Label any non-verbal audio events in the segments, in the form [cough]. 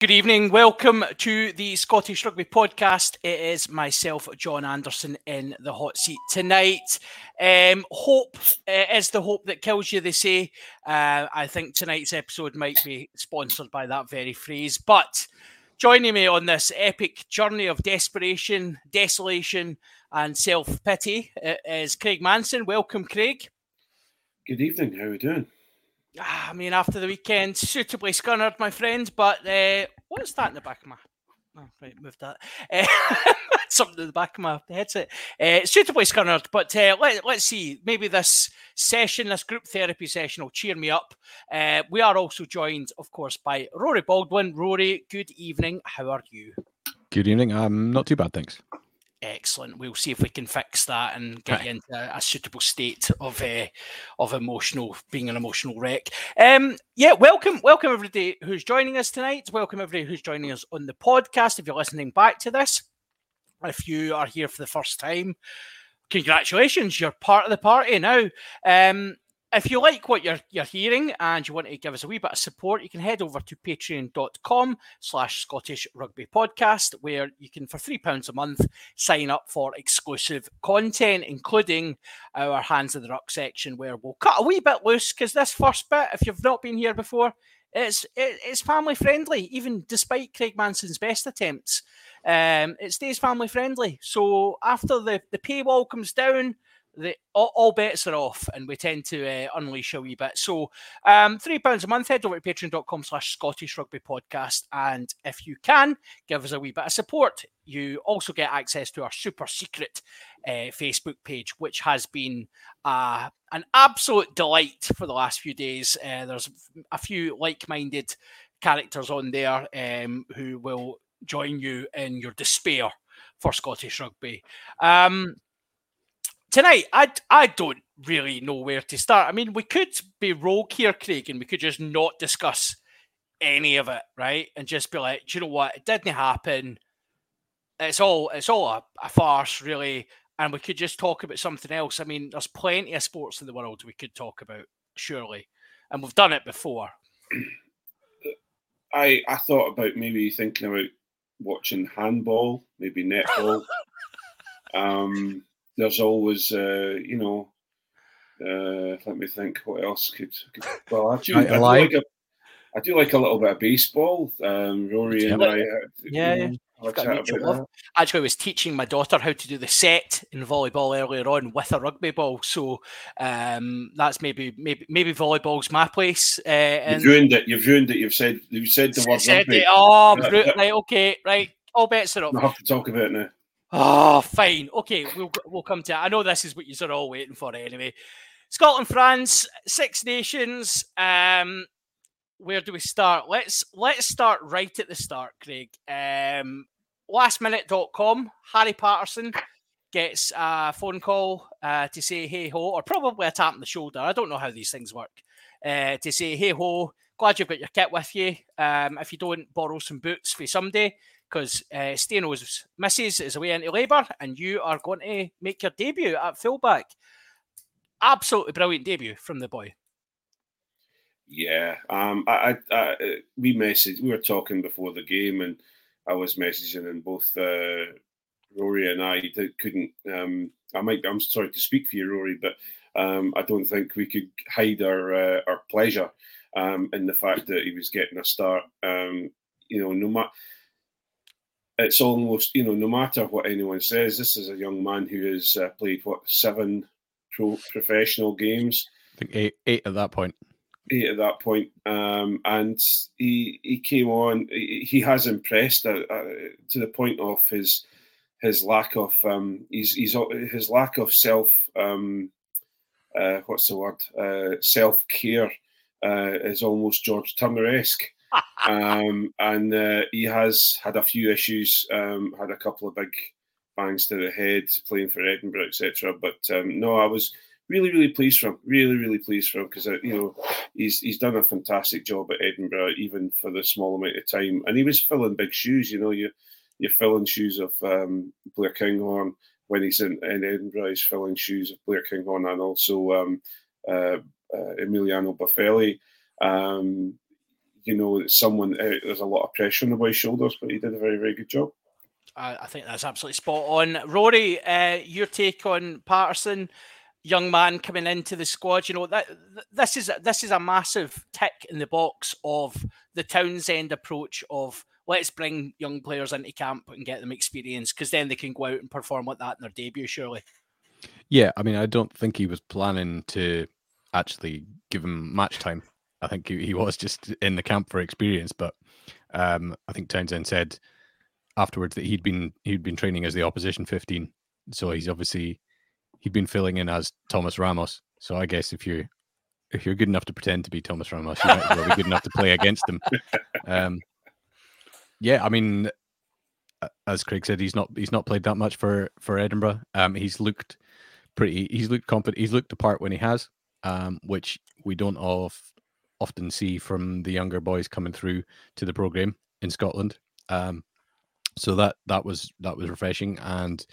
Good evening. Welcome to the Scottish Rugby Podcast. It is myself, John Anderson, in the hot seat tonight. Um, hope uh, is the hope that kills you, they say. Uh, I think tonight's episode might be sponsored by that very phrase. But joining me on this epic journey of desperation, desolation, and self pity uh, is Craig Manson. Welcome, Craig. Good evening. How are we doing? Ah, I mean, after the weekend, suitably scunnered, my friend. But uh, what is that in the back of my? Oh, right, move that. Uh, [laughs] something in the back of my headset. Uh, suitably scunnered, but uh, let, let's see. Maybe this session, this group therapy session, will cheer me up. Uh, we are also joined, of course, by Rory Baldwin. Rory, good evening. How are you? Good evening. I'm not too bad, thanks. Excellent. We'll see if we can fix that and get you into a suitable state of uh, of emotional being an emotional wreck. Um, yeah, welcome, welcome everybody who's joining us tonight. Welcome everybody who's joining us on the podcast. If you're listening back to this, if you are here for the first time, congratulations, you're part of the party now. Um, if you like what you're you're hearing and you want to give us a wee bit of support, you can head over to patreon.com slash Scottish Rugby Podcast, where you can, for £3 a month, sign up for exclusive content, including our Hands of the Ruck section, where we'll cut a wee bit loose, because this first bit, if you've not been here before, it's it, it's family friendly, even despite Craig Manson's best attempts. Um, it stays family friendly. So after the, the paywall comes down, the all, all, bets are off and we tend to uh, unleash a wee bit. So um, three pounds a month, head over to patreon.com slash Scottish Rugby Podcast. And if you can, give us a wee bit of support. You also get access to our super secret uh, Facebook page, which has been uh, an absolute delight for the last few days. Uh, there's a few like-minded characters on there um, who will join you in your despair for Scottish rugby. Um, tonight, I I don't really know where to start. I mean, we could be rogue here, Craig, and we could just not discuss any of it, right? And just be like, do you know what? It didn't happen. It's all it's all a, a farce, really. And we could just talk about something else. I mean, there's plenty of sports in the world we could talk about, surely, and we've done it before. I I thought about maybe thinking about watching handball, maybe netball. [laughs] um, there's always, uh, you know, uh, let me think, what else could, could well, I do, I, I, do like a, I do like a little bit of baseball. Um, Rory and I, uh, yeah, you know, Actually, I was teaching my daughter how to do the set in volleyball earlier on with a rugby ball. So um, that's maybe maybe maybe volleyball's my place. Uh, and you've ruined it. You've ruined it. You've said you've said the word said rugby. It. Oh, [laughs] right. Okay. Right. All bets are off. I have to talk about it now. Oh, fine. Okay, we'll we'll come to. It. I know this is what you're all waiting for anyway. Scotland, France, Six Nations. Um, where do we start? Let's let's start right at the start, Craig. Um, lastminute.com. Harry Paterson gets a phone call uh, to say hey ho, or probably a tap on the shoulder. I don't know how these things work. Uh, to say hey ho, glad you've got your kit with you. Um, if you don't borrow some boots for someday, because uh, Steno's missus is away into labour and you are going to make your debut at fullback. Absolutely brilliant debut from the boy. Yeah, um, I, I, I, we messaged. We were talking before the game, and I was messaging, and both uh, Rory and I couldn't. Um, I might. I'm sorry to speak for you, Rory, but um, I don't think we could hide our uh, our pleasure um, in the fact that he was getting a start. Um, you know, no matter it's almost you know no matter what anyone says, this is a young man who has uh, played what seven pro professional games. I think eight, eight at that point. eight at that point, um, and he he came on. He, he has impressed uh, uh, to the point of his his lack of um, he's, he's his lack of self um, uh, what's the word uh, self care uh, is almost George Turner esque. Um, and uh, he has had a few issues, um, had a couple of big bangs to the head playing for Edinburgh, etc. But um, no, I was really, really pleased for him. Really, really pleased for him because uh, you know he's he's done a fantastic job at Edinburgh, even for the small amount of time. And he was filling big shoes. You know, you you're filling shoes of um, Blair Kinghorn when he's in, in, Edinburgh. He's filling shoes of Blair Kinghorn and also um, uh, uh, Emiliano Boffelli. Um, you know, that someone uh, there's a lot of pressure on the boy's shoulders, but he did a very, very good job. I, I think that's absolutely spot on. Rory, uh, your take on Paterson, young man coming into the squad. You know that this is this is a massive tick in the box of the Townsend approach of let's bring young players into camp and get them experience because then they can go out and perform like that in their debut. Surely. Yeah, I mean, I don't think he was planning to actually give him match time. I think he, he was just in the camp for experience. But um, I think Townsend said afterwards that he'd been he'd been training as the opposition 15, so he's obviously he'd been filling in as Thomas Ramos. So I guess if you if you're good enough to pretend to be Thomas Ramos, you might well be good enough to play against him. [laughs] Um, yeah, I mean, as Craig said, he's not he's not played that much for for Edinburgh. Um, he's looked pretty. He's looked competent. He's looked the part when he has, um, which we don't of, often see from the younger boys coming through to the program in Scotland. Um, so that that was that was refreshing and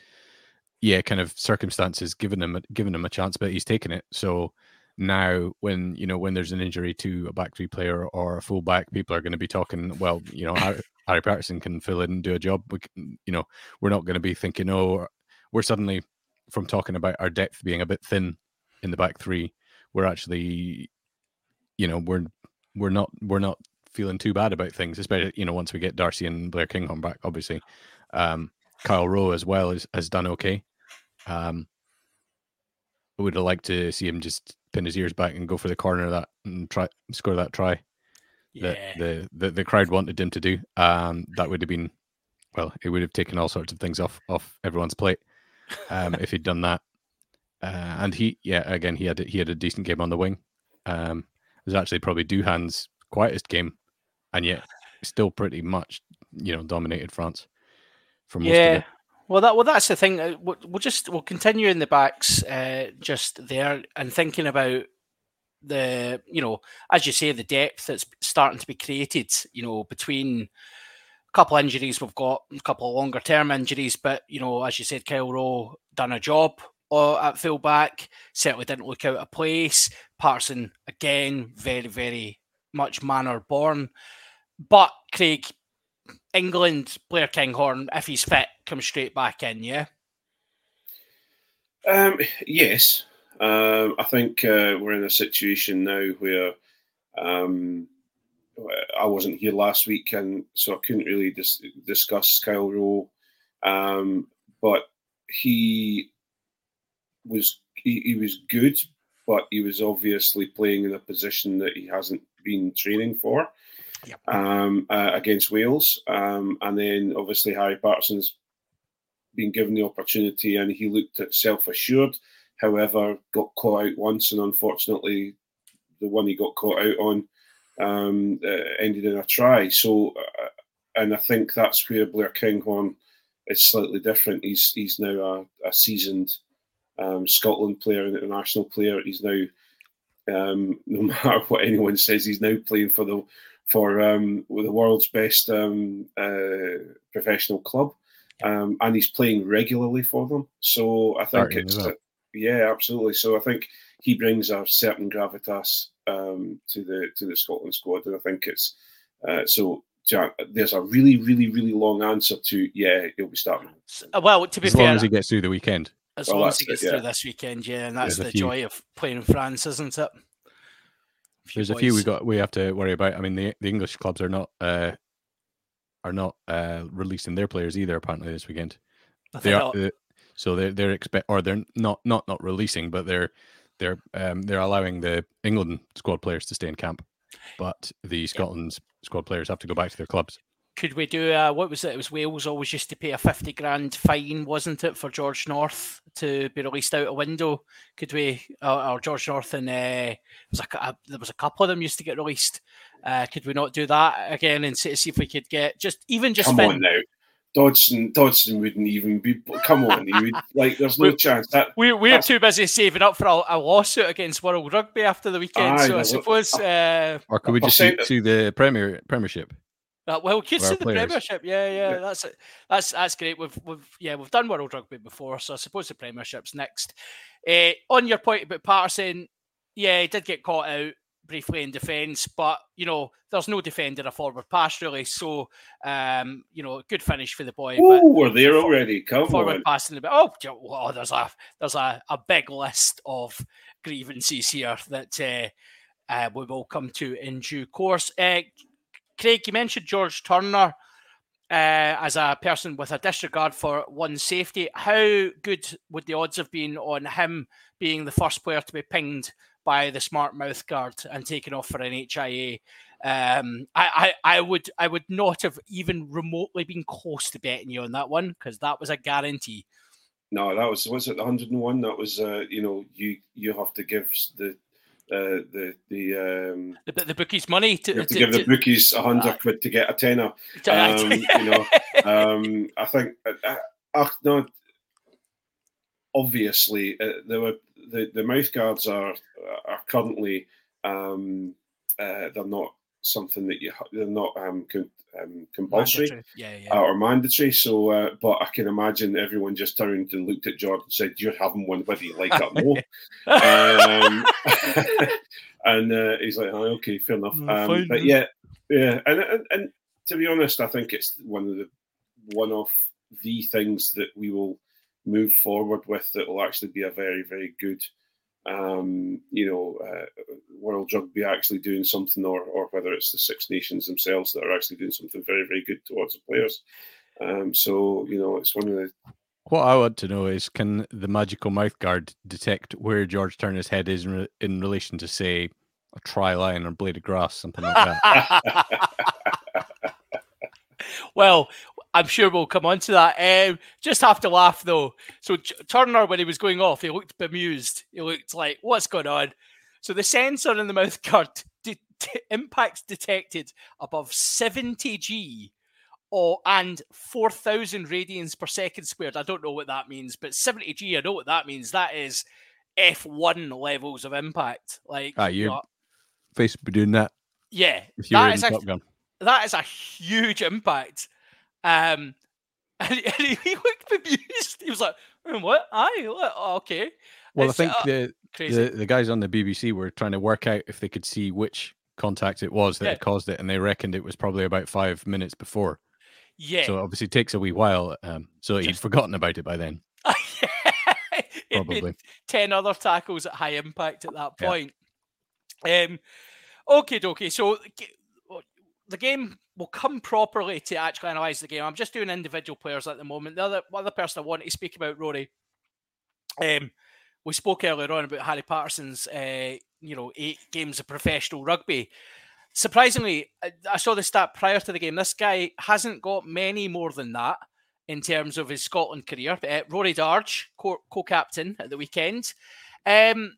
yeah, kind of circumstances giving him giving him a chance, but he's taken it. So now, when you know when there's an injury to a back three player or a full back, people are going to be talking. Well, you know, Harry, [laughs] Harry Paterson can fill in and do a job. We can, you know, we're not going to be thinking, oh, we're suddenly from talking about our depth being a bit thin in the back three. We're actually, you know, we're we're not we're not feeling too bad about things, especially you know once we get Darcy and Blair Kinghorn back. Obviously, um, Kyle Rowe as well is, has done okay. Um, I would have liked to see him just pin his ears back and go for the corner of that and try score that try. Yeah. That the, the the crowd wanted him to do. Um, that would have been well, it would have taken all sorts of things off off everyone's plate um, if he'd done that. Uh, and he, yeah, again, he had he had a decent game on the wing. Um, was actually probably Duhan's quietest game, and yet still pretty much, you know, dominated France for most yeah. of it. Well, that well, that's the thing. Uh, we'll, we'll just we'll continue in the backs, uh, just there, and thinking about the you know, as you say, the depth that's starting to be created. You know, between a couple injuries, we've got a couple of longer term injuries, but you know, as you said, Kyle Rowe done a job uh, at fullback. Certainly didn't look out of place. Parson again, very very much manner born. But Craig, England, Blair Kinghorn, if he's fit, comes straight back in, yeah? Um, yes. Um, I think uh, we're in a situation now where um, I wasn't here last week, and so I couldn't really dis- discuss Kyle Rowe. Um, but he was he, he was good, but he was obviously playing in a position that he hasn't been training for yep. um, uh, against Wales. Um, and then obviously Harry Paterson's been given the opportunity and he looked at self assured. However, got caught out once, and unfortunately, the one he got caught out on um, uh, ended in a try. So, uh, and I think that's where Blair Kinghorn is slightly different. He's he's now a, a seasoned um, Scotland player, an international player. He's now, um, [laughs] no matter what anyone says, he's now playing for the for um, the world's best um, uh, professional club, um, and he's playing regularly for them. So I think Starting, it's uh, yeah, absolutely. So I think he brings a certain gravitas um, to the to the Scotland squad, and I think it's uh, so. There's a really, really, really long answer to yeah, he'll be starting. Well, to be as fair, long as he gets through the weekend. As well, long as he gets it, yeah. through this weekend, yeah, and that's There's the joy of playing in France, isn't it? There's boys. a few we got we have to worry about. I mean, the the English clubs are not uh, are not uh, releasing their players either. Apparently this weekend, they are. Uh, so they're they're expect or they're not not not releasing, but they're they're um, they're allowing the England squad players to stay in camp, but the Scotland squad players have to go back to their clubs. Could we do uh, what was it? It was Wales always used to pay a fifty grand fine, wasn't it, for George North to be released out a window? Could we, or, or George North and uh, was a, a, there was a couple of them used to get released. Uh, could we not do that again and see, see if we could get just even just come on now? Dodson, Dodson wouldn't even be. Come on, he would [laughs] like. There's no chance that we're we're too busy saving up for a, a, lawsuit against World Rugby after the weekend. Aye, so I suppose. [laughs] Uh, or could we just see, see the Premier Premiership? Uh, well, kids in the players. Premiership, yeah, yeah, yeah, that's that's that's great. We've we've yeah we've done World Rugby before, so I suppose the Premiership's next. Uh, on your point about Paterson, yeah, he did get caught out briefly in defence, but you know there's no defender a forward pass really, so um, you know good finish for the boy. Oh, we're there already. Come forward on. passing a bit. Oh, oh, there's a there's a, a big list of grievances here that uh, uh, we will come to in due course. Uh, Craig, you mentioned George Turner uh, as a person with a disregard for one's safety. How good would the odds have been on him being the first player to be pinged by the smart mouth guard and taken off for an HIA? Um, I, I, I would I would not have even remotely been close to betting you on that one because that was a guarantee. No, that was was it 101. That was uh, you know you you have to give the uh, the the um, the, the bookies money to, to, to give the bookies a hundred uh, quid to get a tenner. Um, you know, [laughs] um, I think uh, uh, no, obviously uh, there were the the mouth guards are are currently um, uh, they're not something that you they're not um, um, compulsory mandatory. Yeah, yeah. Uh, or mandatory. So, uh, but I can imagine everyone just turned and looked at Jordan and said, "You're having one whether you like it or no." um, [laughs] and uh, he's like, oh, "Okay, fair enough." Mm, um, but yeah, yeah, and, and and to be honest, I think it's one of the one of the things that we will move forward with that will actually be a very very good um, you know, uh, World Rugby actually doing something, or or whether it's the Six Nations themselves that are actually doing something very very good towards the players. Um, so you know, it's one of the. What I want to know is, can the magical mouth guard detect where George Turner's head is in, re- in relation to, say, a try line or blade of grass, something like that? [laughs] well, I'm sure we'll come on to that. Um, just have to laugh though. So Turner, when he was going off, he looked bemused. He looked like, "What's going on?" So the sensor in the mouth guard [laughs] de- de- impacts detected above 70 G or and 4,000 radians per second squared. I don't know what that means, but 70 G, I know what that means. That is F1 levels of impact. Like, ah, you know, Facebook doing that. Yeah, you're in Top Gun. That is a huge impact. Um, [laughs] and, he, and he looked bemused. He was like, hmm, "What? I okay." Well, it's, I think uh, the, the, the guys on the BBC were trying to work out if they could see which contact it was that yeah. had caused it, and they reckoned it was probably about five minutes before. Yeah. So obviously it takes a wee while. Um, so he'd forgotten about it by then. [laughs] probably ten other tackles at high impact at that point. Yeah. Um, okay, okay. So the game will come properly to actually analyse the game. I'm just doing individual players at the moment. The other, other person I wanted to speak about, Rory, um, we spoke earlier on about Harry Paterson's, uh, you know, eight games of professional rugby. Surprisingly, I saw the stat prior to the game. This guy hasn't got many more than that in terms of his Scotland career. Uh, Rory Darge, co- captain at the weekend, um,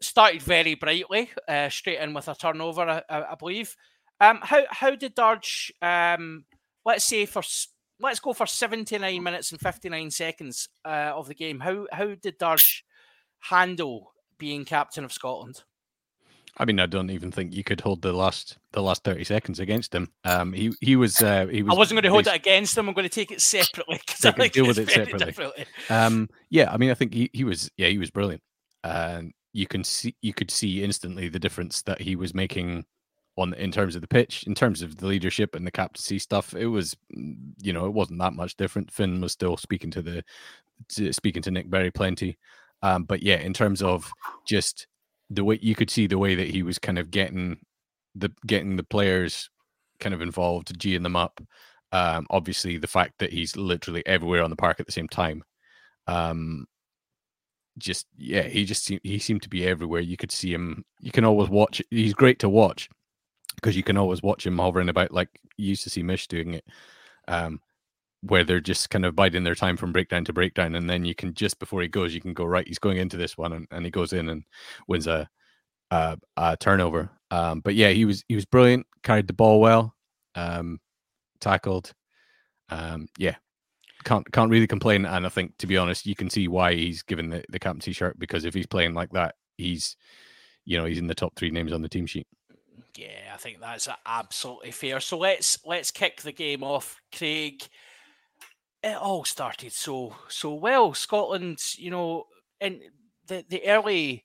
started very brightly, uh, straight in with a turnover, I, I believe. Um, how how did Darge? Um, let's say for let's go for seventy nine minutes and fifty nine seconds uh, of the game. How how did Darge handle being captain of Scotland? I mean, I don't even think you could hold the last the last thirty seconds against him. Um, he he was uh, he was. I wasn't going to hold it against him. I'm going to take it separately because I deal with it separately. Um, yeah, I mean, I think he, he was yeah he was brilliant. And you can see you could see instantly the difference that he was making on in terms of the pitch, in terms of the leadership and the captaincy stuff, it was, you know, it wasn't that much different. Finn was still speaking to the, to, speaking to Nic Berry plenty, um, but yeah, in terms of just the way you could see the way that he was kind of getting the getting the players kind of involved, geeing them up. Um, obviously, the fact that he's literally everywhere on the park at the same time. Um, just yeah, he just seemed he seemed to be everywhere. You could see him. You can always watch. He's great to watch because you can always watch him hovering about like you used to see Mish doing it. Um, where they're just kind of biding their time from breakdown to breakdown, and then you can just before he goes, you can go right. He's going into this one, and, and he goes in and wins a a, a turnover. Um, but yeah, he was he was brilliant. Carried the ball well, um, tackled. Um, yeah, can't can't really complain. And I think to be honest, you can see why he's given the, the captaincy shirt because if he's playing like that, he's you know he's in the top three names on the team sheet. Yeah, I think that's absolutely fair. So let's let's kick the game off, Craig it all started so so well. Scotland, you know, in the the early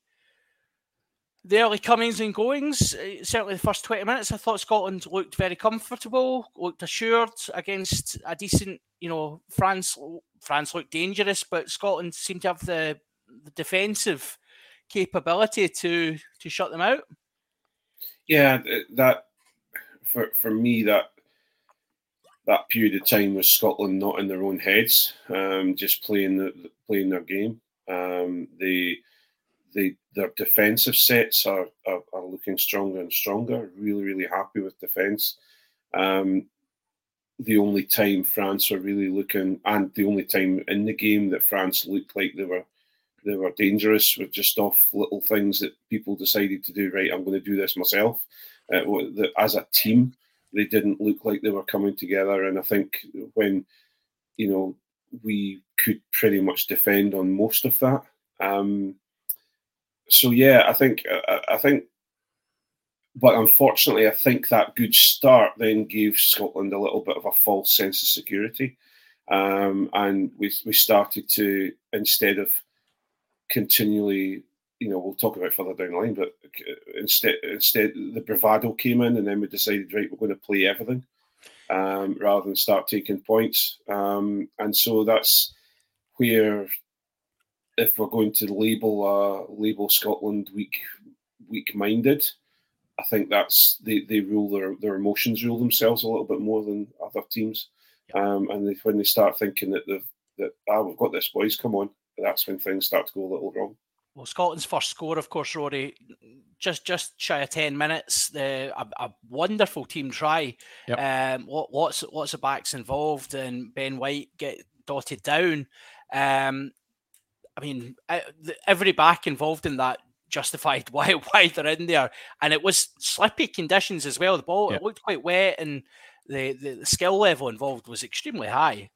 the early comings and goings, eh, certainly the first 20 minutes, I thought Scotland looked very comfortable, looked assured against a decent, you know, France. France looked dangerous, but Scotland seemed to have the, the defensive capability to to shut them out. Yeah, that for for me that that period of time was Scotland not in their own heads, um, just playing the, playing their game. Um, they, they, their defensive sets are, are, are, looking stronger and stronger. Really, really happy with defence. Um, the only time France were really looking, and the only time in the game that France looked like they were they were dangerous were just off little things that people decided to do. Right, I'm going to do this myself. Uh, as a team, they didn't look like they were coming together. And I think when, you know, we could pretty much defend on most of that. Um, so yeah, I think I, I think, but unfortunately, I think that good start then gave Scotland a little bit of a false sense of security, um, and we we started to instead of continually you know, we'll talk about further down the line, but instead, instead the bravado came in, and then we decided, right, we're going to play everything um, rather than start taking points. Um, and so that's where, if we're going to label uh, label Scotland weak weak minded, I think that's they, they rule their their emotions rule themselves a little bit more than other teams. Um, and they, when they start thinking that they've that ah we've got this boys, come on, that's when things start to go a little wrong. Well, Scotland's first score, of course, Rory, just just shy of ten minutes. The a, a wonderful team try. Yep. Um, lots lots of backs involved, and Ben White get dotted down. Um, I mean, every back involved in that justified [laughs] why why they're in there, and it was slippy conditions as well. The ball yep. it looked quite wet, and the, the, the skill level involved was extremely high.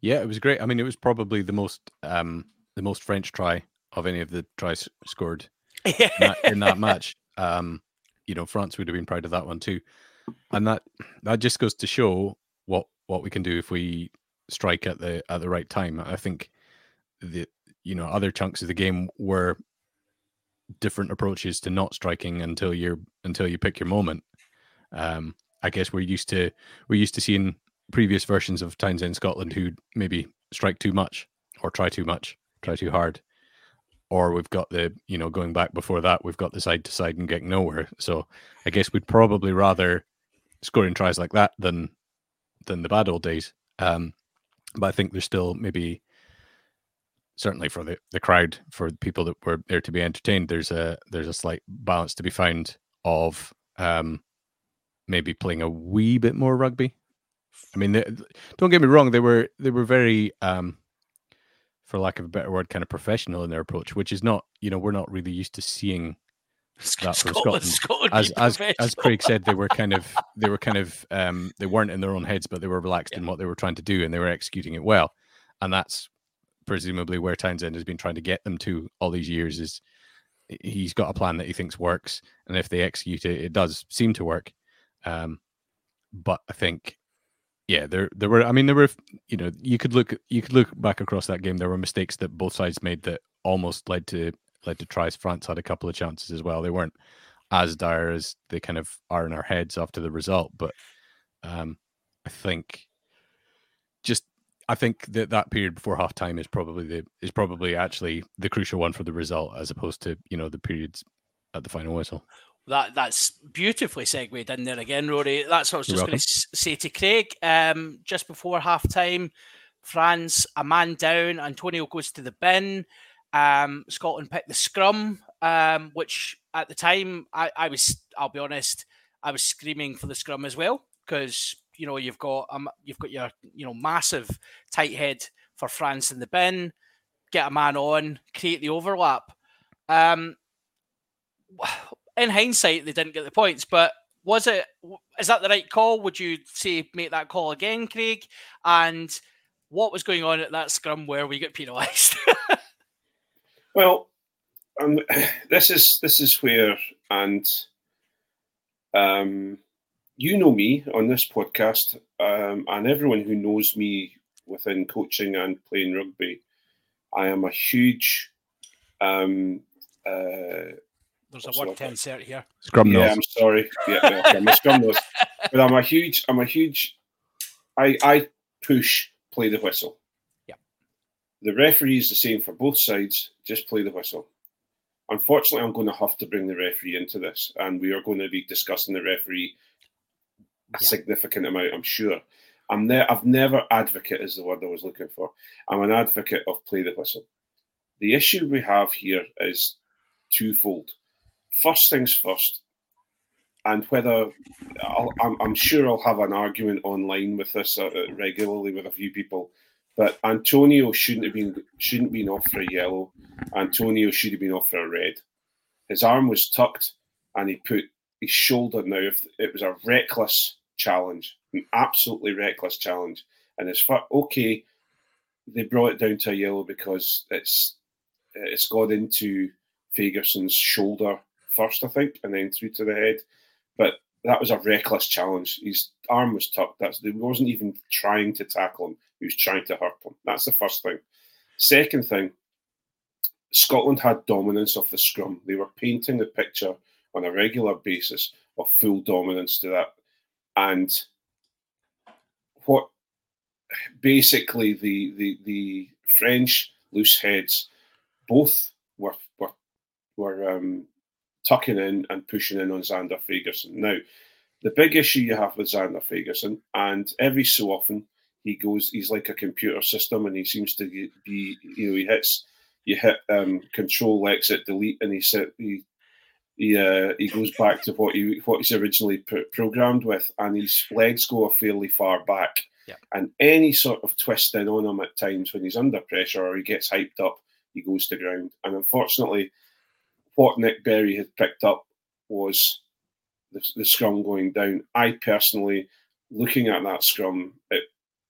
Yeah, it was great. I mean, it was probably the most um, the most French try of any of the tries scored [laughs] in, that, in that match. Um, you know, France would have been proud of that one too, and that that just goes to show what what we can do if we strike at the at the right time. I think the you know other chunks of the game were different approaches to not striking until you're until you pick your moment. Um, I guess we're used to we're used to seeing previous versions of Townsend Scotland who maybe strike too much or try too much, try too hard. Or we've got the you know going back before that we've got the side to side and getting nowhere. So i guess we'd probably rather scoring tries like that than than the bad old days. Um but i think there's still maybe certainly for the, the crowd for people that were there to be entertained there's a there's a slight balance to be found of um maybe playing a wee bit more rugby i mean they, don't get me wrong they were they were very um for lack of a better word, kind of professional in their approach, which is not, you know, we're not really used to seeing that from Scotland. Scotland as as as Craig said, they were kind of [laughs] they were kind of um, they weren't in their own heads, but they were relaxed yeah. in what they were trying to do, and they were executing it well. And that's presumably where Townsend has been trying to get them to all these years. Is he's got a plan that he thinks works, and if they execute it, it does seem to work. Um, but I think yeah, there there were. I mean, there were. You know, you could look you could look back across that game. There were mistakes that both sides made that almost led to led to tries. France had a couple of chances as well. They weren't as dire as they kind of are in our heads after the result, but um, I think just I think that that period before halftime is probably the is probably actually the crucial one for the result as opposed to you know the periods at the final whistle. That that's beautifully segued in there again, Rory. That's what I was just going to say to Craig. Um, just before half time, France a man down. Atonio goes to the bin, Um, Scotland picked the scrum, um, which at the time I, I was, I'll be honest, I was screaming for the scrum as well because you know you've got um, you've got your you know massive tight head for France in the bin, get a man on, create the overlap. Um, in hindsight, they didn't get the points, but was it is that the right call? Would you say make that call again, Craig? And what was going on at that scrum where we got penalised? [laughs] well, um, [sighs] this is this is where, and um, you know me on this podcast, um, and everyone who knows me within coaching and playing rugby, I am a huge um, uh, there's a word to insert here. Scrum nose. Yeah, I'm sorry. Yeah, yeah I'm a scrum nose. [laughs] But I'm a huge. I'm a huge. I I push. Play the whistle. Yeah. The referee is the same for both sides. Just play the whistle. Unfortunately, I'm going to have to bring the referee into this, and we are going to be discussing the referee a yeah. significant amount. I'm sure. I'm ne- I've never advocate is the word I was looking for. I'm an advocate of play the whistle. The issue we have here is twofold first things first, and whether i am sure I'll have an argument online with this uh, regularly with a few people. But Atonio shouldn't have been shouldn't been off for a yellow. Atonio should have been off for a red. His arm was tucked, and he put his shoulder. Now, it was a reckless challenge, an absolutely reckless challenge, and it's far, okay, they brought it down to a yellow because it's it's got into Fagerson's shoulder first, I think, and then through to the head. But that was a reckless challenge. His arm was tucked. That's he wasn't even trying to tackle him. He was trying to hurt him. That's the first thing. Second thing, Scotland had dominance of the scrum. They were painting the picture on a regular basis of full dominance to that. And what basically the the the French loose heads both were were were um, tucking in and pushing in on Zander Fagerson. Now, the big issue you have with Zander Fagerson, and every so often he goes, he's like a computer system, and he seems to be, you know, he hits, you hit um, Control Exit Delete, and he said he he uh, he goes back to what he what he's originally programmed with, and his legs go fairly far back. Yeah. And any sort of twisting on him at times when he's under pressure or he gets hyped up, he goes to ground. And unfortunately, what Nic Berry had picked up was the, the scrum going down. I personally, looking at that scrum, it,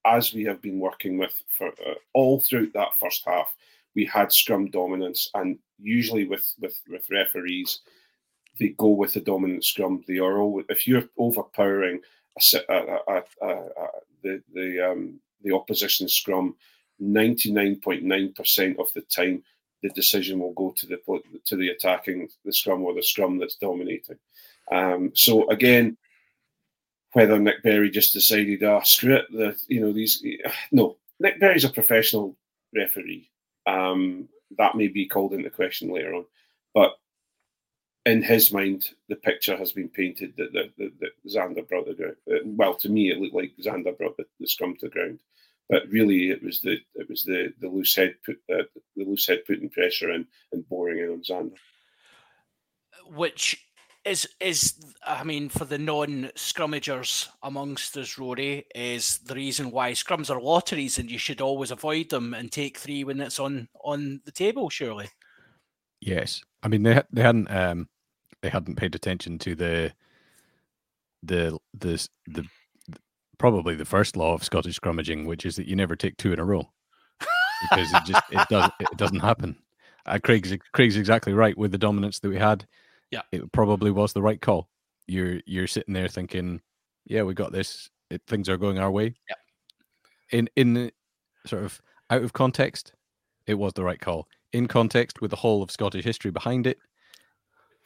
as we have been working with for uh, all throughout that first half, we had scrum dominance, and usually with with with referees, they go with the dominant scrum. They are all if you're overpowering a, a, a, the the um, the opposition scrum, ninety nine point nine percent of the time the decision will go to the to the attacking the scrum or the scrum that's dominating. Um, so again, whether Nic Berry just decided, ah, oh, screw it, the you know these no, Nic Berry's a professional referee. Um, that may be called into question later on, but in his mind, the picture has been painted that, that, that, that Zander brought the ground. Well, to me, it looked like Zander brought the, the scrum to the ground but really it was the it was the the loose head put uh, the loose head putting pressure in and boring in on Zander. Which is is I mean for the non scrummagers amongst us, Rory, is the reason why scrums are lotteries and you should always avoid them and take three when it's on on the table. Surely. Yes, I mean they they hadn't um they hadn't paid attention to the the the the probably the first law of Scottish scrummaging, which is that you never take two in a row because it just it does it doesn't happen. Uh, Craig's Craig's exactly right with the dominance that we had. Yeah, it probably was the right call. You're you're sitting there thinking, yeah, we got this. It, things are going our way. Yeah. In in sort of out of context, it was the right call. In context, with the whole of Scottish history behind it,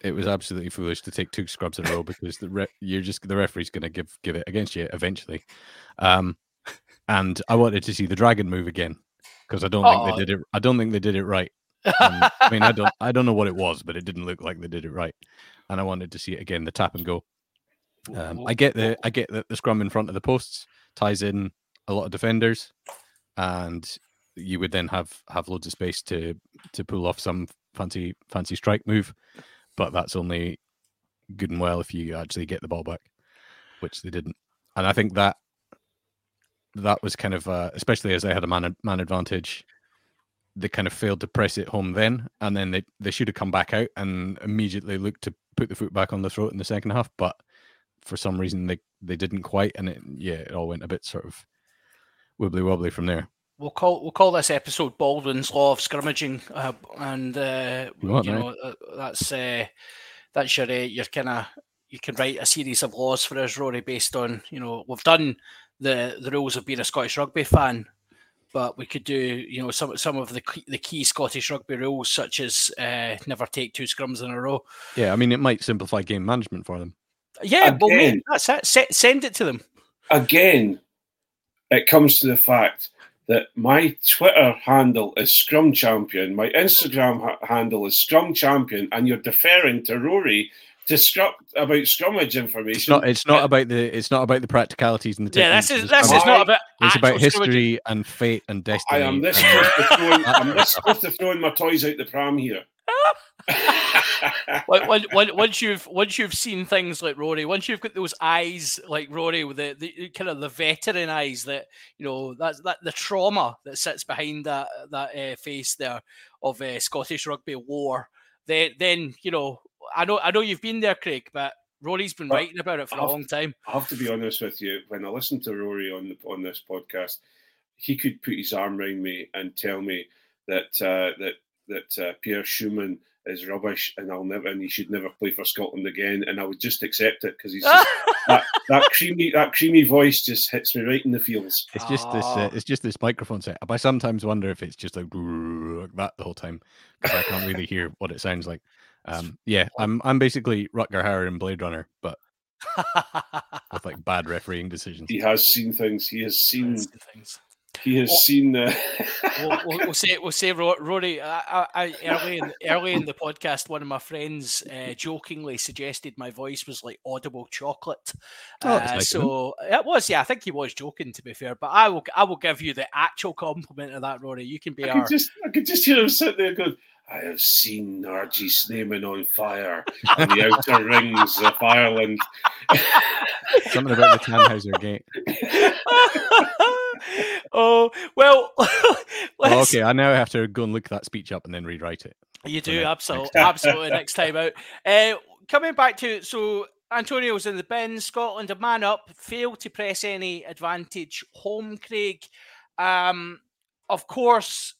it was absolutely foolish to take two scrums in a row because the re- you're just the referee's going to give give it against you eventually. Um, and I wanted to see the dragon move again because I don't oh. think they did it. I don't think they did it right. Um, I mean, I don't I don't know what it was, but it didn't look like they did it right. And I wanted to see it again, the tap and go. Um, I get the I get that the scrum in front of the posts ties in a lot of defenders, and you would then have have loads of space to to pull off some fancy fancy strike move, but that's only good and well if you actually get the ball back, which they didn't. And I think that that was kind of uh, especially as they had a man man advantage. They kind of failed to press it home then, and then they, they should have come back out and immediately looked to put the foot back on the throat in the second half. But for some reason, they, they didn't quite, and it yeah, it all went a bit sort of wibbly wobbly from there. We'll call we'll call this episode Baldwin's Law of Scrummaging, uh, and uh, you, you know uh, that's uh, that's your uh, your kind of you can write a series of laws for us, Rory, based on you know we've done the the rules of being a Scottish rugby fan, but we could do you know some some of the the key Scottish rugby rules, such as uh, never take two scrums in a row. Yeah, I mean it might simplify game management for them. Yeah, Again, well, mate, that's it. send it to them. Again, it comes to the fact that my Twitter handle is Scrum Champion, my Instagram ha- handle is Scrum Champion, and you're deferring to Rory to scrum about scrummage information. It's not. It's not about the. It's not about the practicalities and the. Yeah, that's is, that's it's not about. It's about history and fate and destiny. I am this close to throwing. I'm this [laughs] close to throwing my toys out the pram here. [laughs] once you've once you've seen things like Rory, once you've got those eyes like Rory with the, the kind of the veteran eyes that you know that's that the trauma that sits behind that that uh, face there of uh, Scottish rugby war, then then you know I know I know you've been there, Craig, but Rory's been writing about it for a long time. I have to be honest with you. When I listen to Rory on the, on this podcast, he could put his arm around me and tell me that uh, that that uh, Pierre Schoeman is rubbish and I'll never and he should never play for Scotland again and I would just accept it because he's just, [laughs] that, that creamy that creamy voice just hits me right in the feels. It's just Aww. this uh, it's just this microphone setup. I sometimes wonder if it's just like that the whole time because I can't really hear what it sounds like. Um, yeah, I'm I'm basically Rutger Hauer in Blade Runner, but [laughs] with like bad refereeing decisions. He has seen things. He has seen things. He has well, seen. the. we'll, we'll, we'll, say, we'll say, Rory. I, I, early in early in the podcast, one of my friends uh, jokingly suggested my voice was like audible chocolate. Oh, uh, nice so it was, yeah. I think he was joking, to be fair. But I will, I will give you the actual compliment of that, Rory. You can be I our. Could just, I could just hear him sit there going. I have seen an RG Snyman on fire on the outer rings of Ireland. [laughs] Something about the Tannhauser gate. [laughs] oh well. [laughs] oh, okay, I now have to go and look that speech up and then rewrite it. You do absolutely, absolutely next time out. Uh, coming back to so Atonio's in the bin. Scotland a man up, failed to press any advantage home. Craig, um, of course,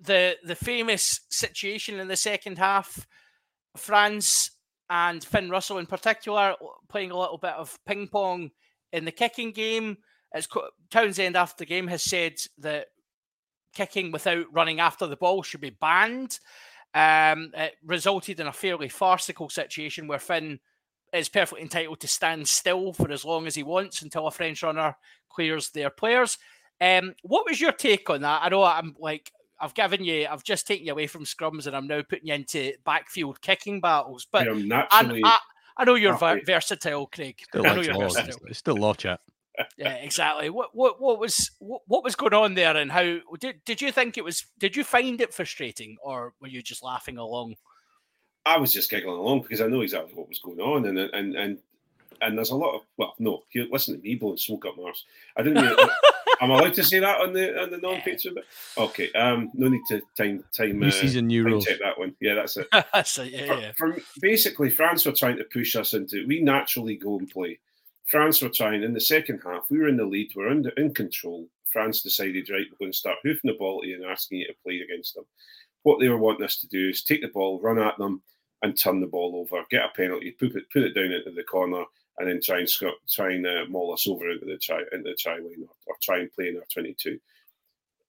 the the famous situation in the second half. France and Finn Russell in particular playing a little bit of ping pong in the kicking game. As Townsend after the game has said that kicking without running after the ball should be banned. Um, it resulted in a fairly farcical situation where Finn is perfectly entitled to stand still for as long as he wants until a French runner clears their players. Um, what was your take on that? I know I'm like I've given you, I've just taken you away from scrums, and I'm now putting you into backfield kicking battles. But I, I, I, know you're versatile, Craig. Still I know you're versatile. It's still law chat. yeah, exactly. What what what was what, what was going on there, and how did did you think it was? Did you find it frustrating, or were you just laughing along? I was just giggling along because I know exactly what was going on, and and and and there's a lot of well, no, here, listen to me blowing smoke up Mars. I didn't. Really, [laughs] am I allowed to say that on the on the non-Patreon bit? Okay, um, no need to time time. New uh, season, new rules. Check that one. Yeah, that's it. [laughs] that's it. Yeah, for, yeah. For, basically, France were trying to push us into. We naturally go and play. France were trying in the second half. We were in the lead. We we're in, in control. France decided, right, we're going to start hoofing the ball to you and asking you to play against them. What they were wanting us to do is take the ball, run at them, and turn the ball over, get a penalty, put it put it down into the corner, and then try and try and uh, maul us over into the try into the try line or, or try and play in our 22.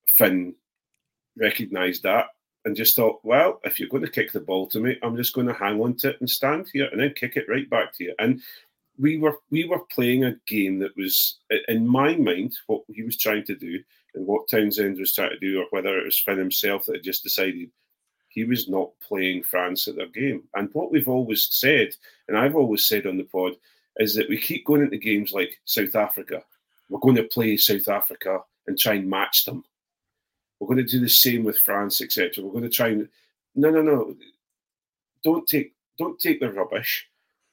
Finn recognised that and just thought, well, if you're going to kick the ball to me, I'm just going to hang on to it and stand here and then kick it right back to you. And we were we were playing a game that was, in my mind, what he was trying to do and what Townsend was trying to do, or whether it was Finn himself that had just decided he was not playing France at their game. And what we've always said, and I've always said on the pod, is that we keep going into games like South Africa. We're going to play South Africa and try and match them. we're going to do the same with France, etc. We're going to try and no, no, no. Don't take don't take the rubbish.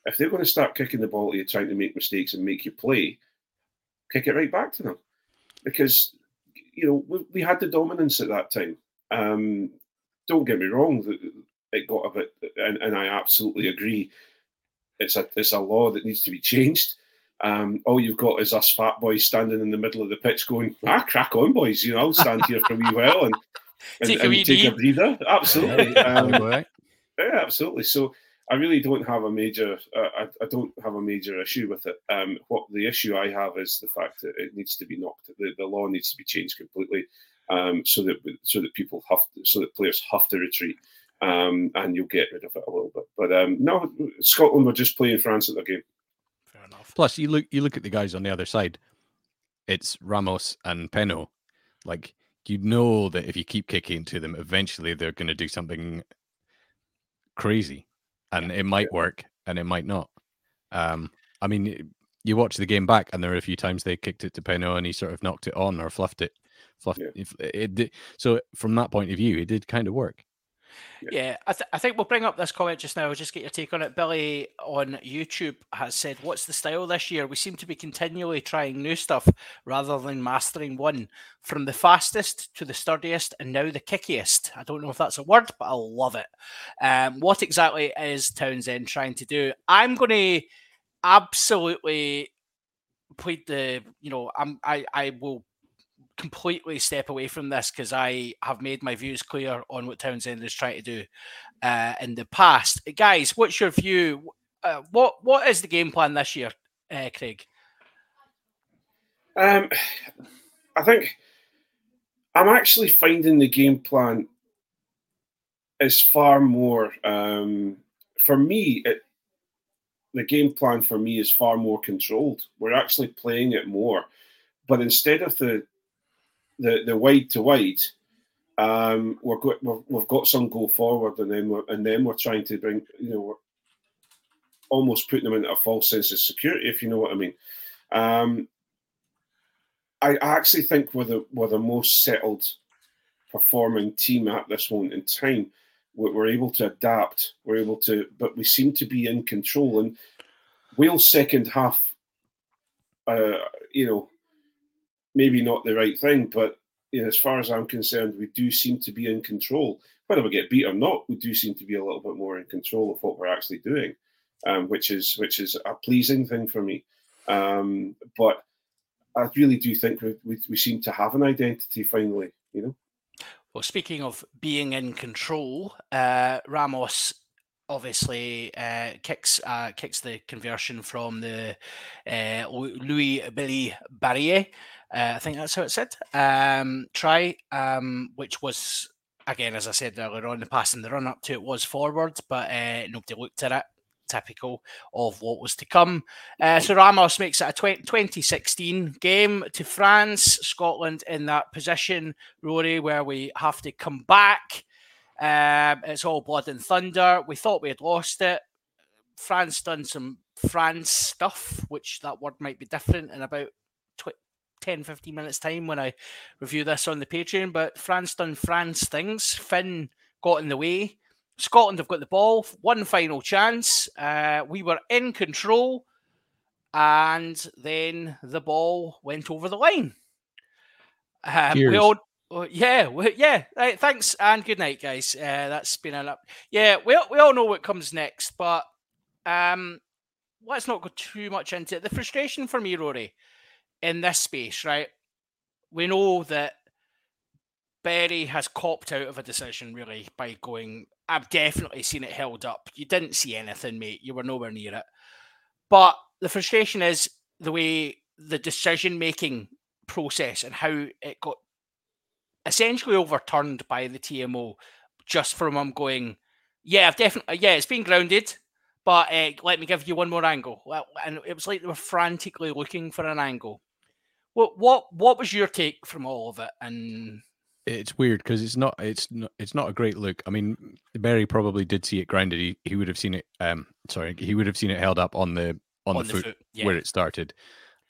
If they're going to start kicking the ball to you, trying to make mistakes and make you play, kick it right back to them, because you know we, we had the dominance at that time. Um, don't get me wrong, it got a bit, and, and I absolutely agree. It's a it's a law that needs to be changed. Um, all you've got is us fat boys standing in the middle of the pitch going, ah, crack on, boys. You know, I'll stand here for a wee while and, [laughs] and, take, a, and take a breather. Absolutely. Um, yeah, absolutely. So I really don't have a major, uh, I, I, don't have a major issue with it. Um, what the issue I have is the fact that it needs to be knocked. The, the law needs to be changed completely, um, so that so that people have, to, so that players have to retreat, um, and you'll get rid of it a little bit. But um, no, Scotland were just playing France at the game. Fair enough. Plus, you look you look at the guys on the other side. It's Ramos and Penaud. Like you know that if you keep kicking to them, eventually they're going to do something crazy and it might work and it might not. Um, I mean, you watch the game back, and there are a few times they kicked it to Penaud, and he sort of knocked it on or fluffed it. Fluffed yeah. it, it, it, so from that point of view, it did kind of work. Yeah, I, th- I think we'll bring up this comment just now. Just get your take on it. Billy on YouTube has said, What's the style this year? We seem to be continually trying new stuff rather than mastering one. From the fastest to the sturdiest and now the kickiest. I don't know if that's a word, but I love it. Um, what exactly is Townsend trying to do? I'm going to absolutely plead the, you know, I'm, I, I will completely step away from this because I have made my views clear on what Townsend is trying to do uh, in the past. Guys, what's your view? Uh, what what is the game plan this year, uh, Craig? Um, I think I'm actually finding the game plan is far more um, for me. It, the game plan for me is far more controlled. We're actually playing it more, but instead of the the the wide to wide, um, we're got, we've, we've got some go forward, and then we're, and then we're trying to bring you know almost putting them into a false sense of security, if you know what I mean. Um, I actually think we're the we're the most settled performing team at this moment in time. We're able to adapt. We're able to, but we seem to be in control. And Wales' second half, uh, you know, maybe not the right thing, but you know, as far as I'm concerned, we do seem to be in control. Whether we get beat or not, we do seem to be a little bit more in control of what we're actually doing, um, which is which is a pleasing thing for me. Um, but I really do think we, we, we seem to have an identity finally. You know. Well, speaking of being in control, uh, Ramos obviously uh, kicks uh, kicks the conversion from the uh, Louis Billy Barrier. Uh, I think that's how it said. Um, try, um, which was again, as I said earlier on, the pass and the run up to it was forward, but uh, nobody looked at it. Typical of what was to come. Uh, so Ramos makes it a 20, 2016 game to France, Scotland in that position, Rory, where we have to come back. Um, it's all blood and thunder. We thought we had lost it. France done some France stuff, which that word might be different in about 10, 15 minutes time when I review this on the Patreon. But France done France things. Finn got in the way. Scotland have got the ball. One final chance. Uh, we were in control. And then the ball went over the line. Um, we all, oh, yeah, we, yeah. Right, thanks and good night, guys. Uh, that's been an up. Yeah, we we all know what comes next, but um, let's not go too much into it. The frustration for me, Rory, in this space, right? We know that Berry has copped out of a decision really by going. I've definitely seen it held up. You didn't see anything, mate. You were nowhere near it. But the frustration is the way the decision making process and how it got essentially overturned by the TMO just from him going, yeah, I've definitely, yeah, it's been grounded, but uh, let me give you one more angle. And it was like they were frantically looking for an angle. What what what was your take from all of it? And it's weird because it's not it's not it's not a great look. I mean, Berry probably did see it grounded. He he would have seen it. Um, sorry, he would have seen it held up on the on, on the, the, foot, foot yeah. where it started,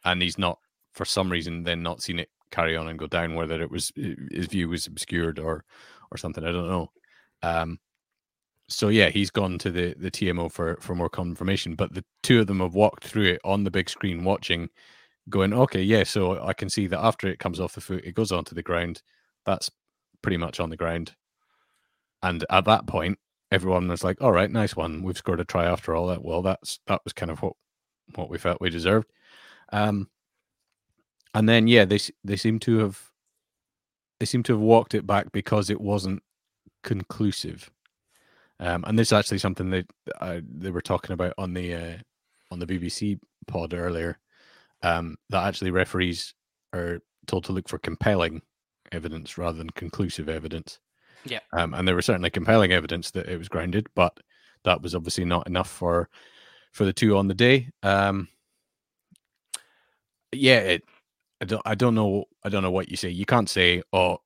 and he's not for some reason then not seen it carry on and go down, whether it was his view was obscured or or something. I don't know. Um, so yeah, he's gone to the the TMO for for more confirmation. But the two of them have walked through it on the big screen, watching, going, okay, yeah. So I can see that after it comes off the foot, it goes onto the ground. That's pretty much on the ground. And at that point, everyone was like, "All right, nice one. We've scored a try after all that." Well, that's that was kind of what what we felt we deserved. Um, and then yeah, they they seem to have they seem to have walked it back because it wasn't conclusive. Um, and this is actually something that uh, they were talking about on the uh, on the BBC pod earlier. Um, that actually referees are told to look for compelling evidence rather than conclusive evidence. Yeah. Um, and there was certainly compelling evidence that it was grounded, but that was obviously not enough for for the two on the day. Um, yeah, it, I don't I don't know I don't know what you say. You can't say, oh,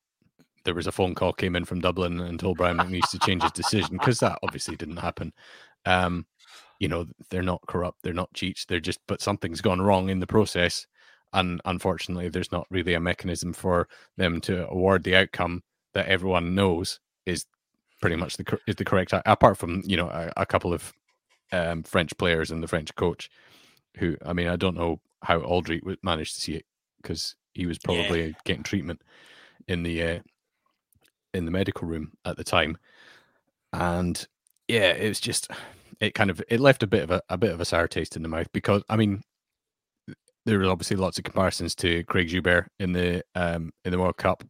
there was a phone call came in from Dublin and told Brian MacNeice to change his decision because that obviously didn't happen. Um, you know, they're not corrupt, they're not cheats, they're just but something's gone wrong in the process. And unfortunately, there's not really a mechanism for them to award the outcome that everyone knows is pretty much the is the correct apart from you know a, a couple of um, French players and the French coach who I mean I don't know how Alldritt managed to see it because he was probably yeah. getting treatment in the uh, in the medical room at the time and yeah it was just it kind of it left a bit of a, a bit of a sour taste in the mouth because I mean there was obviously lots of comparisons to Craig Joubert in the um in the World Cup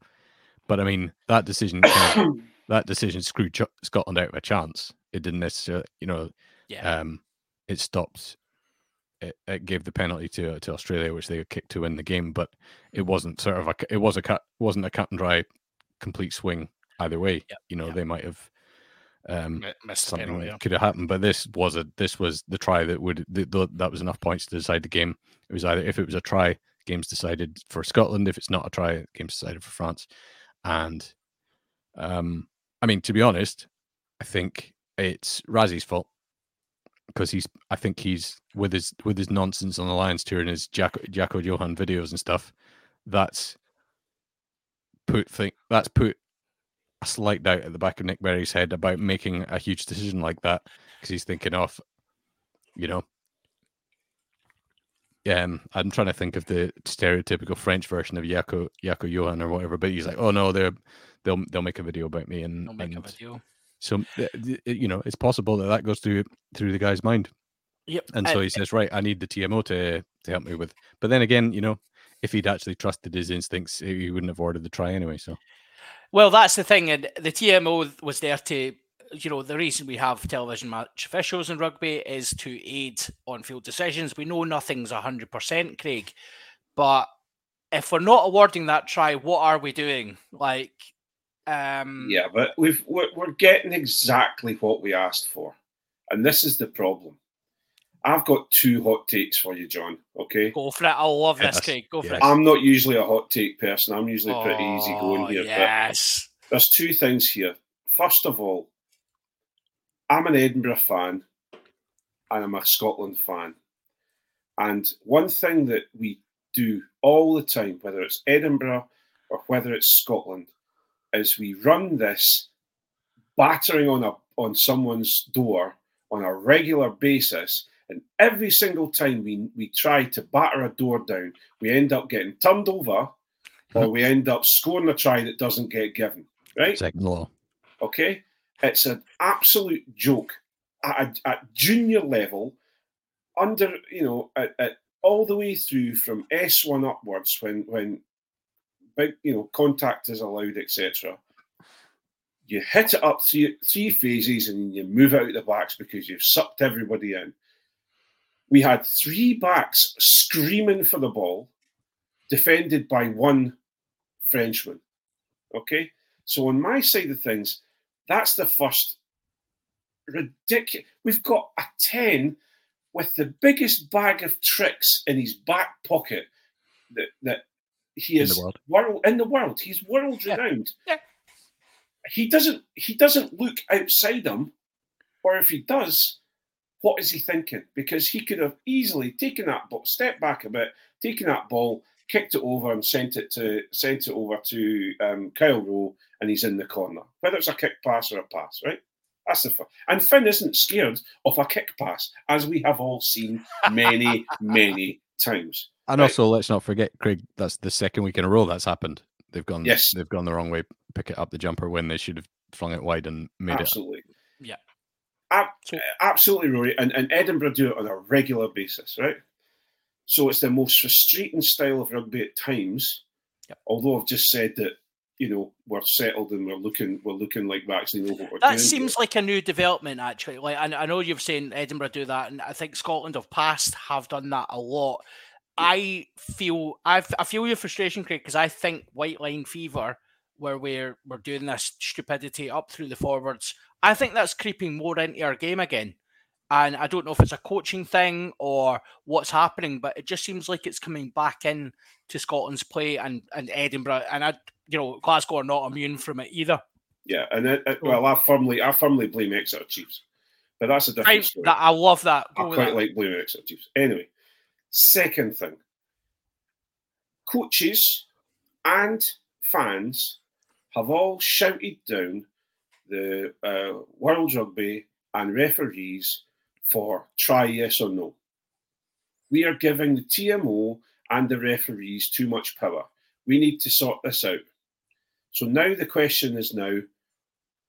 but I mean, that decision kind of, [coughs] that decision screwed Scotland out of a chance. It didn't necessarily, you know, yeah. um, it stopped. It, it, gave the penalty to to Australia, which they kicked to win the game, but it wasn't sort of a it was a cut wasn't a cut and dry complete swing either way. Yeah. You know, yeah. they might have um, missed something penalty, yeah. could have happened, but this was a this was the try that would the, the, that was enough points to decide the game. It was either if it was a try, games decided for Scotland. If it's not a try, games decided for France. And um, I mean, to be honest, I think it's Rassie's fault because he's. I think he's with his with his nonsense on the Lions tour and his Jacko, Jacko Johan videos and stuff. That's put think that's put a slight doubt at the back of Nic Berry's head about making a huge decision like that because he's thinking of, you know, um, I'm trying to think of the stereotypical French version of Yako Yako Johan or whatever, but he's like, oh no, they're they'll they'll make a video about me and, make and a video. so you know it's possible that that goes through through the guy's mind, Yep. and so he says, right, I need the TMO to to help me with. But then again, you know, if he'd actually trusted his instincts, he wouldn't have ordered the try anyway. So Well, that's the thing, and the TMO was there to, you know, the reason we have television match officials in rugby is to aid on-field decisions. We know nothing's hundred percent, Craig, but if we're not awarding that try, what are we doing? Like, um, Yeah, but we've we're, we're getting exactly what we asked for, and this is the problem. I've got two hot takes for you, John. Okay, go for it. I love this, Yes, Craig. Go for yes. it. I'm not usually a hot take person. I'm usually pretty easy oh, going Oh, here. Yes. There's two things here. First of all, I'm an Edinburgh fan and I'm a Scotland fan. And one thing that we do all the time, whether it's Edinburgh or whether it's Scotland, is we run this battering on a on someone's door on a regular basis. And every single time we, we try to batter a door down, we end up getting turned over or we end up scoring a try that doesn't get given. Right? second law, Okay, it's an absolute joke at, at junior level, under you know, at, at all the way through from S one upwards when when big you know contact is allowed, etc. You hit it up three three phases and you move out the backs because you've sucked everybody in. We had three backs screaming for the ball, defended by one Frenchman. Okay, so on my side of things, that's the first ridiculous. We've got a 10 with the biggest bag of tricks in his back pocket that, that he In is the world. world in the world. He's world Yeah. renowned. Yeah. He doesn't he doesn't look outside him, or if he does, what is he thinking? Because he could have easily taken that ball, stepped back a bit, taken that ball, kicked it over, and sent it to sent it over to um, Kyle Rowe, and he's in the corner. Whether it's a kick pass or a pass, right? That's the fun. And Finn isn't scared of a kick pass, as we have all seen many, [laughs] many times. And right? also, let's not forget, Craig. That's the second week in a row that's happened. They've gone. Yes, they've gone the wrong way. Pick it up the jumper when they should have flung it wide and made Absolutely. it. Absolutely. Yeah. Ab- absolutely, Rory. And, and Edinburgh do it on a regular basis, right? So it's the most frustrating style of rugby at times. Yep. Although I've just said that, you know, we're settled and we're looking we're looking like we actually know what we're that doing. That seems like a new development, actually. Like I, I know you've seen Edinburgh do that, and I think Scotland of past have done that a lot. I feel I, I feel your frustration, Craig, because I think white line fever, where we're we're doing this stupidity up through the forwards, I think that's creeping more into our game again. And I don't know if it's a coaching thing or what's happening, but it just seems like it's coming back in to Scotland's play and, and Edinburgh. And I, you know, Glasgow are not immune from it either. Yeah, and it, it, well, I firmly, I firmly blame Exeter Chiefs, but that's a different story. That, I love that. Go I quite that. like blaming Exeter Chiefs. Anyway, second thing, coaches and fans have all shouted down the uh, World Rugby and referees for try yes or no. We are giving the TMO and the referees too much power. We need to sort this out. So now the question is now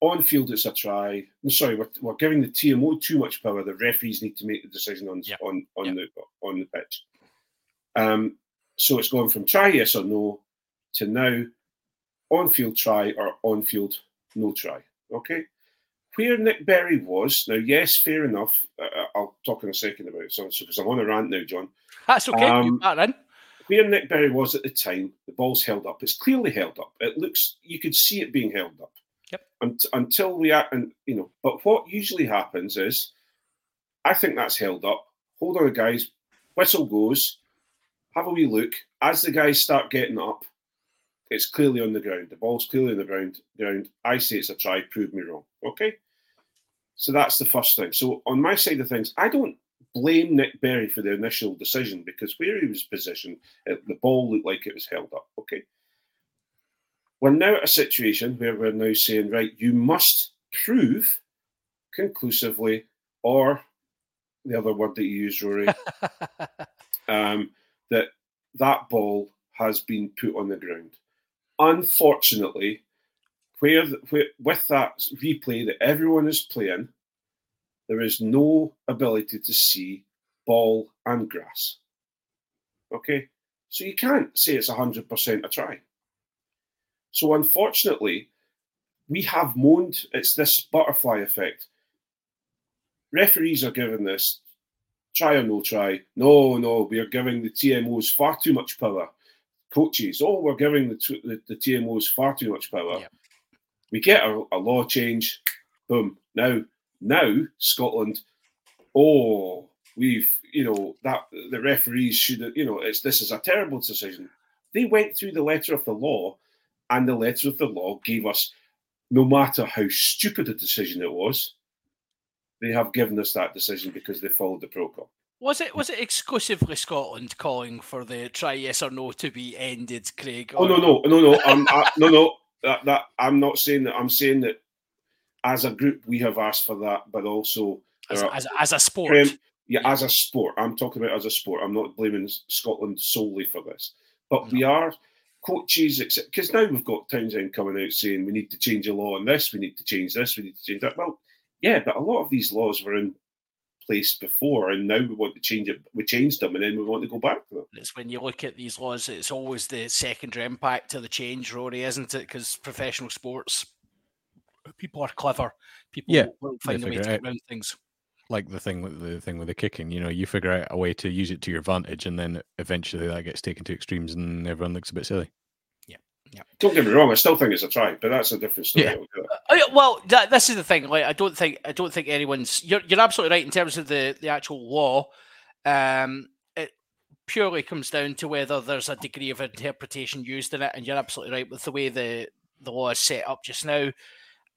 on field it's a try. No, sorry, we're, we're giving the TMO too much power. The referees need to make the decision on yep. on on yep. the on the pitch. Um, so it's going from try yes or no to now on field try or on field no try. Okay. Where Nic Berry was, now, yes, fair enough. Uh, uh I'll talk in a second about it, so because I'm on a rant now, John. That's okay. Um, then. Where Nic Berry was at the time, the ball's held up. It's clearly held up. It looks, you could see it being held up. Yep. And, until we are, and you know, but what usually happens is, I think that's held up. Hold on, guys. Whistle goes. Have a wee look. As the guys start getting up, it's clearly on the ground. The ball's clearly on the ground. Ground. I say it's a try. Prove me wrong. Okay. So that's the first thing. So on my side of things, I don't blame Nic Berry for the initial decision because where he was positioned, it, the ball looked like it was held up. Okay. We're now at a situation where we're now saying, right, you must prove conclusively, or the other word that you used, Rory, [laughs] um, that that ball has been put on the ground. Unfortunately, where, where with that replay that everyone is playing, there is no ability to see ball and grass. Okay, so you can't say it's hundred percent a try. So unfortunately, we have moaned it's this butterfly effect. Referees are given this try or no try. No, no, we are giving the TMOs far too much power coaches, oh, we're giving the, the, the TMOs far too much power. We get a, a, law change, boom. Now, now Scotland, oh, we've, you know, that the referees should, you know, it's this is a terrible decision. They went through the letter of the law, and the letter of the law gave us, no matter how stupid a decision it was, they have given us that decision because they followed the protocol. Was it was it exclusively Scotland calling for the try yes or no to be ended, Craig? Oh no no no no I'm, I, no no that, that I'm not saying that. I'm saying that as a group we have asked for that, but also as, are, as, as, a sport. yeah, yeah, as a sport. I'm talking about as a sport. I'm not blaming Scotland solely for this, but no. we are coaches, because now we've got Townsend coming out saying we need to change the law on this, we need to change this, we need to change that. Well, yeah, but a lot of these laws were in place before, and now we want to change it. We changed them, and then we want to go back to them. It's when you look at these laws, it's always the secondary impact to the change, Rory, isn't it? Because professional sports, people are clever. People yeah, will find a way to get around things. Like the thing with the thing with the kicking, you know, you figure out a way to use it to your advantage, and then eventually that gets taken to extremes, and everyone looks a bit silly. Yeah. Don't get me wrong. I still think it's a try, but that's a different story. Yeah. Uh, well, that, this is the thing. Like, I don't think I don't think anyone's. You're you're absolutely right in terms of the the actual law. Um, it purely comes down to whether there's a degree of interpretation used in it, and you're absolutely right with the way the the law is set up just now.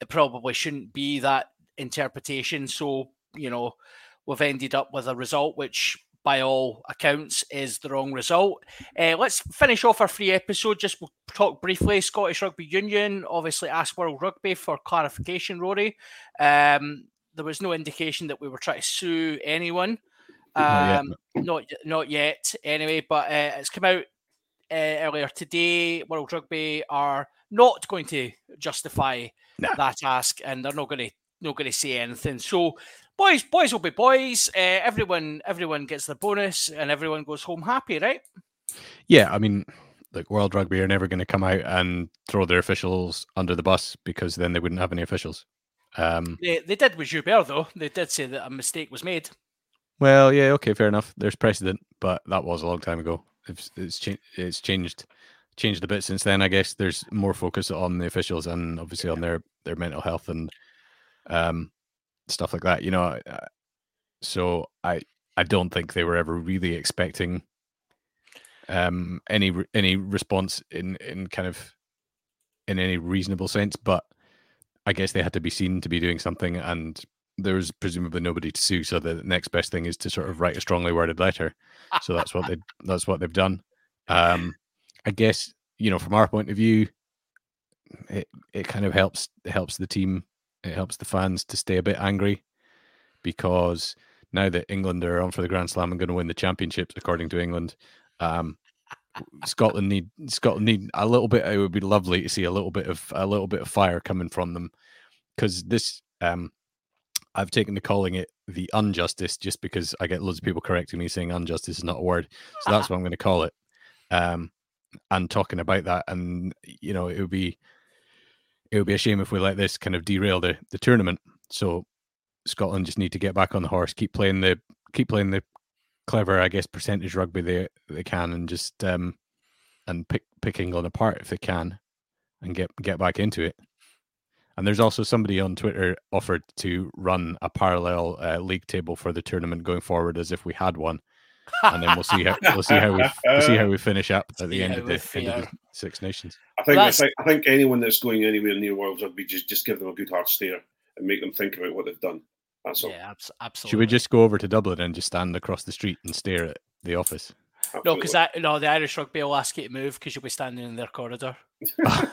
It probably shouldn't be that interpretation. So you know, we've ended up with a result which by all accounts, is the wrong result. Uh, let's finish off our free episode. Just we'll talk briefly. Scottish Rugby Union obviously asked World Rugby for clarification, Rory. Um, there was no indication that we were trying to sue anyone. Um, not, yet. not, not yet, anyway, but uh, it's come out uh, earlier today. World Rugby are not going to justify no. that ask, and they're not going to not going to say anything. So boys, boys will be boys. Uh, everyone, everyone gets their bonus, and everyone goes home happy, right? Yeah, I mean, like World Rugby are never going to come out and throw their officials under the bus because then they wouldn't have any officials. Um, they, they did with Joubert, though. They did say that a mistake was made. Well, yeah, okay, fair enough. There's precedent, but that was a long time ago. It's it's, cha- it's changed changed a bit since then. I guess there's more focus on the officials and obviously on their their mental health and um stuff like that. You know, so I I don't think they were ever really expecting um, any any response in in kind of in any reasonable sense, but I guess they had to be seen to be doing something, and there's presumably nobody to sue. So the next best thing is to sort of write a strongly worded letter. So that's what they [laughs] that's what they've done. Um, I guess you know from our point of view, it it kind of helps helps the team it helps the fans to stay a bit angry because now that England are on for the Grand Slam and going to win the championships, according to England, um, Scotland need Scotland need a little bit. It would be lovely to see a little bit of a little bit of fire coming from them because this. Um, I've taken to calling it the injustice just because I get loads of people correcting me saying unjustice is not a word, so that's [laughs] what I'm going to call it. Um, and talking about that, and you know, it would be it would be a shame if we let this kind of derail the, the tournament. So Scotland just need to get back on the horse, keep playing the keep playing the clever, I guess, percentage rugby they they can, and just um and pick pick England apart if they can, and get get back into it. And there's also somebody on Twitter offered to run a parallel uh, league table for the tournament going forward, as if we had one, and then we'll see how we'll see how we we'll see how we finish up at the end of the, end of the Six Nations. I think, I think I think anyone that's going anywhere near World Rugby just just give them a good hard stare and make them think about what they've done. That's all. Yeah, absolutely. Should we just go over to Dublin and just stand across the street and stare at the office? Absolutely. No, because that no, the Irish Rugby will ask you to move because you'll be standing in their corridor. [laughs] Oh,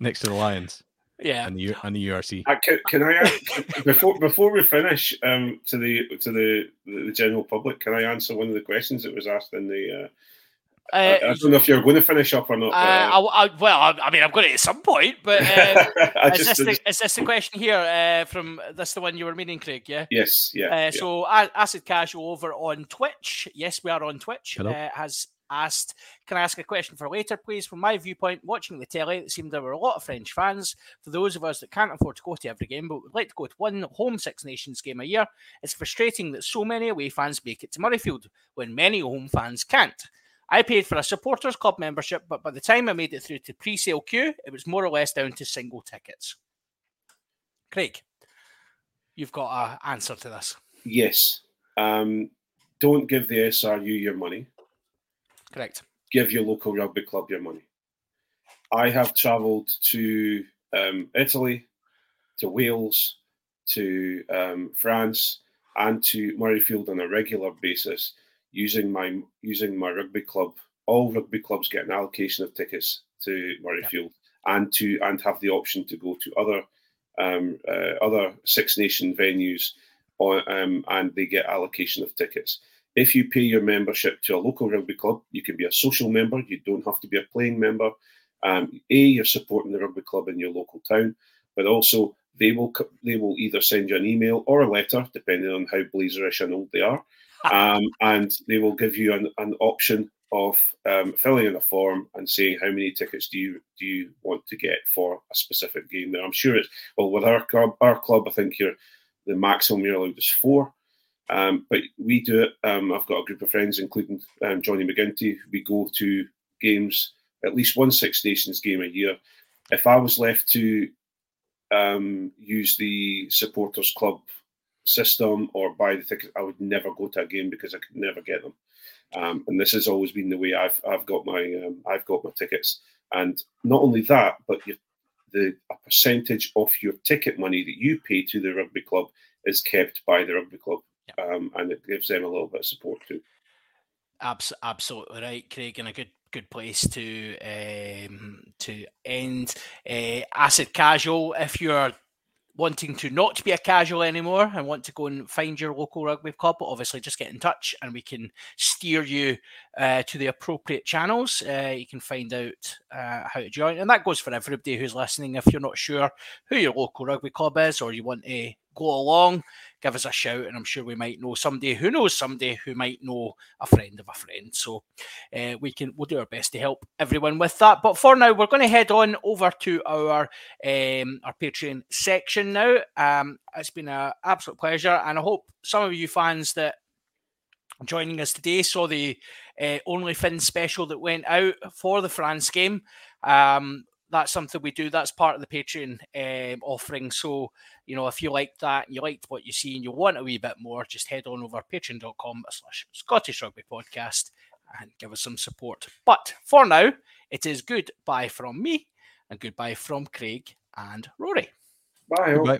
Next to the Lions. Yeah, and the and the URC. Uh, can, can, I [laughs] before before we finish um, to the to the the general public? Can I answer one of the questions that was asked in the? Uh, uh, I, I, don't know if you're going to finish up or not. Uh, I, I, well, I, mean, I'm going to at some point, but [laughs] uh, is, just, this the, is, this the, question here uh, from this the one you were meaning, Craig? Yeah. Yes. Yeah. Uh, yeah. So, Acid Casual over on Twitch. Yes, we are on Twitch. Uh, has asked, Can I ask a question for later, please? From my viewpoint, watching the telly, it seemed there were a lot of French fans. For those of us that can't afford to go to every game, but would like to go to one home Six Nations game a year, it's frustrating that so many away fans make it to Murrayfield when many home fans can't. I paid for a supporters club membership, but by the time I made it through to pre-sale queue, it was more or less down to single tickets. Craig, you've got an answer to this. Yes. Um, don't give the SRU your money. Correct. Give your local rugby club your money. I have travelled to um, Italy, to Wales, to um, France, and to Murrayfield on a regular basis using my using my rugby club. All rugby clubs get an allocation of tickets to Murrayfield, yeah. and to and have the option to go to other um, uh, other Six Nation venues, or, um, and they get allocation of tickets. If you pay your membership to a local rugby club, you can be a social member. You don't have to be a playing member. Um, a, you're supporting the rugby club in your local town, but also they will they will either send you an email or a letter, depending on how blazerish and old they are, [laughs] um, and they will give you an, an option of um, filling in a form and saying how many tickets do you do you want to get for a specific game. Now, I'm sure it's well with our club. Our club, I think you're the maximum you're allowed is four. Um, but we do it. Um, I've got a group of friends, including um, Johnny McGinty. We go to games, at least one Six Nations game a year. If I was left to um, use the supporters club system or buy the tickets, I would never go to a game because I could never get them. Um, and this has always been the way I've I've got my um, I've got my tickets. And not only that, but you, the a percentage of your ticket money that you pay to the rugby club is kept by the rugby club, um, and it gives them a little bit of support too. Abs- absolutely right, Craig, and a good good place to um, to end. Uh, acid casual. If you're wanting to not be a casual anymore and want to go and find your local rugby club, obviously just get in touch and we can steer you uh, to the appropriate channels. Uh, you can find out uh, how to join, and that goes for everybody who's listening. If you're not sure who your local rugby club is, or you want to go along, give us a shout, and I'm sure we might know somebody who knows somebody who might know a friend of a friend. So uh, we can we'll do our best to help everyone with that. But for now, we're going to head on over to our um, our Patreon section now. Um, it's been an absolute pleasure, and I hope some of you fans that joining us today saw the uh, OnlyFins special that went out for the France game. Um, that's something we do. That's part of the Patreon um, offering. So, you know, if you like that and you liked what you see and you want a wee bit more, just head on over patreon.com slash Scottish Rugby Podcast and give us some support. But for now, it is goodbye from me and goodbye from Craig and Rory. Bye. Bye.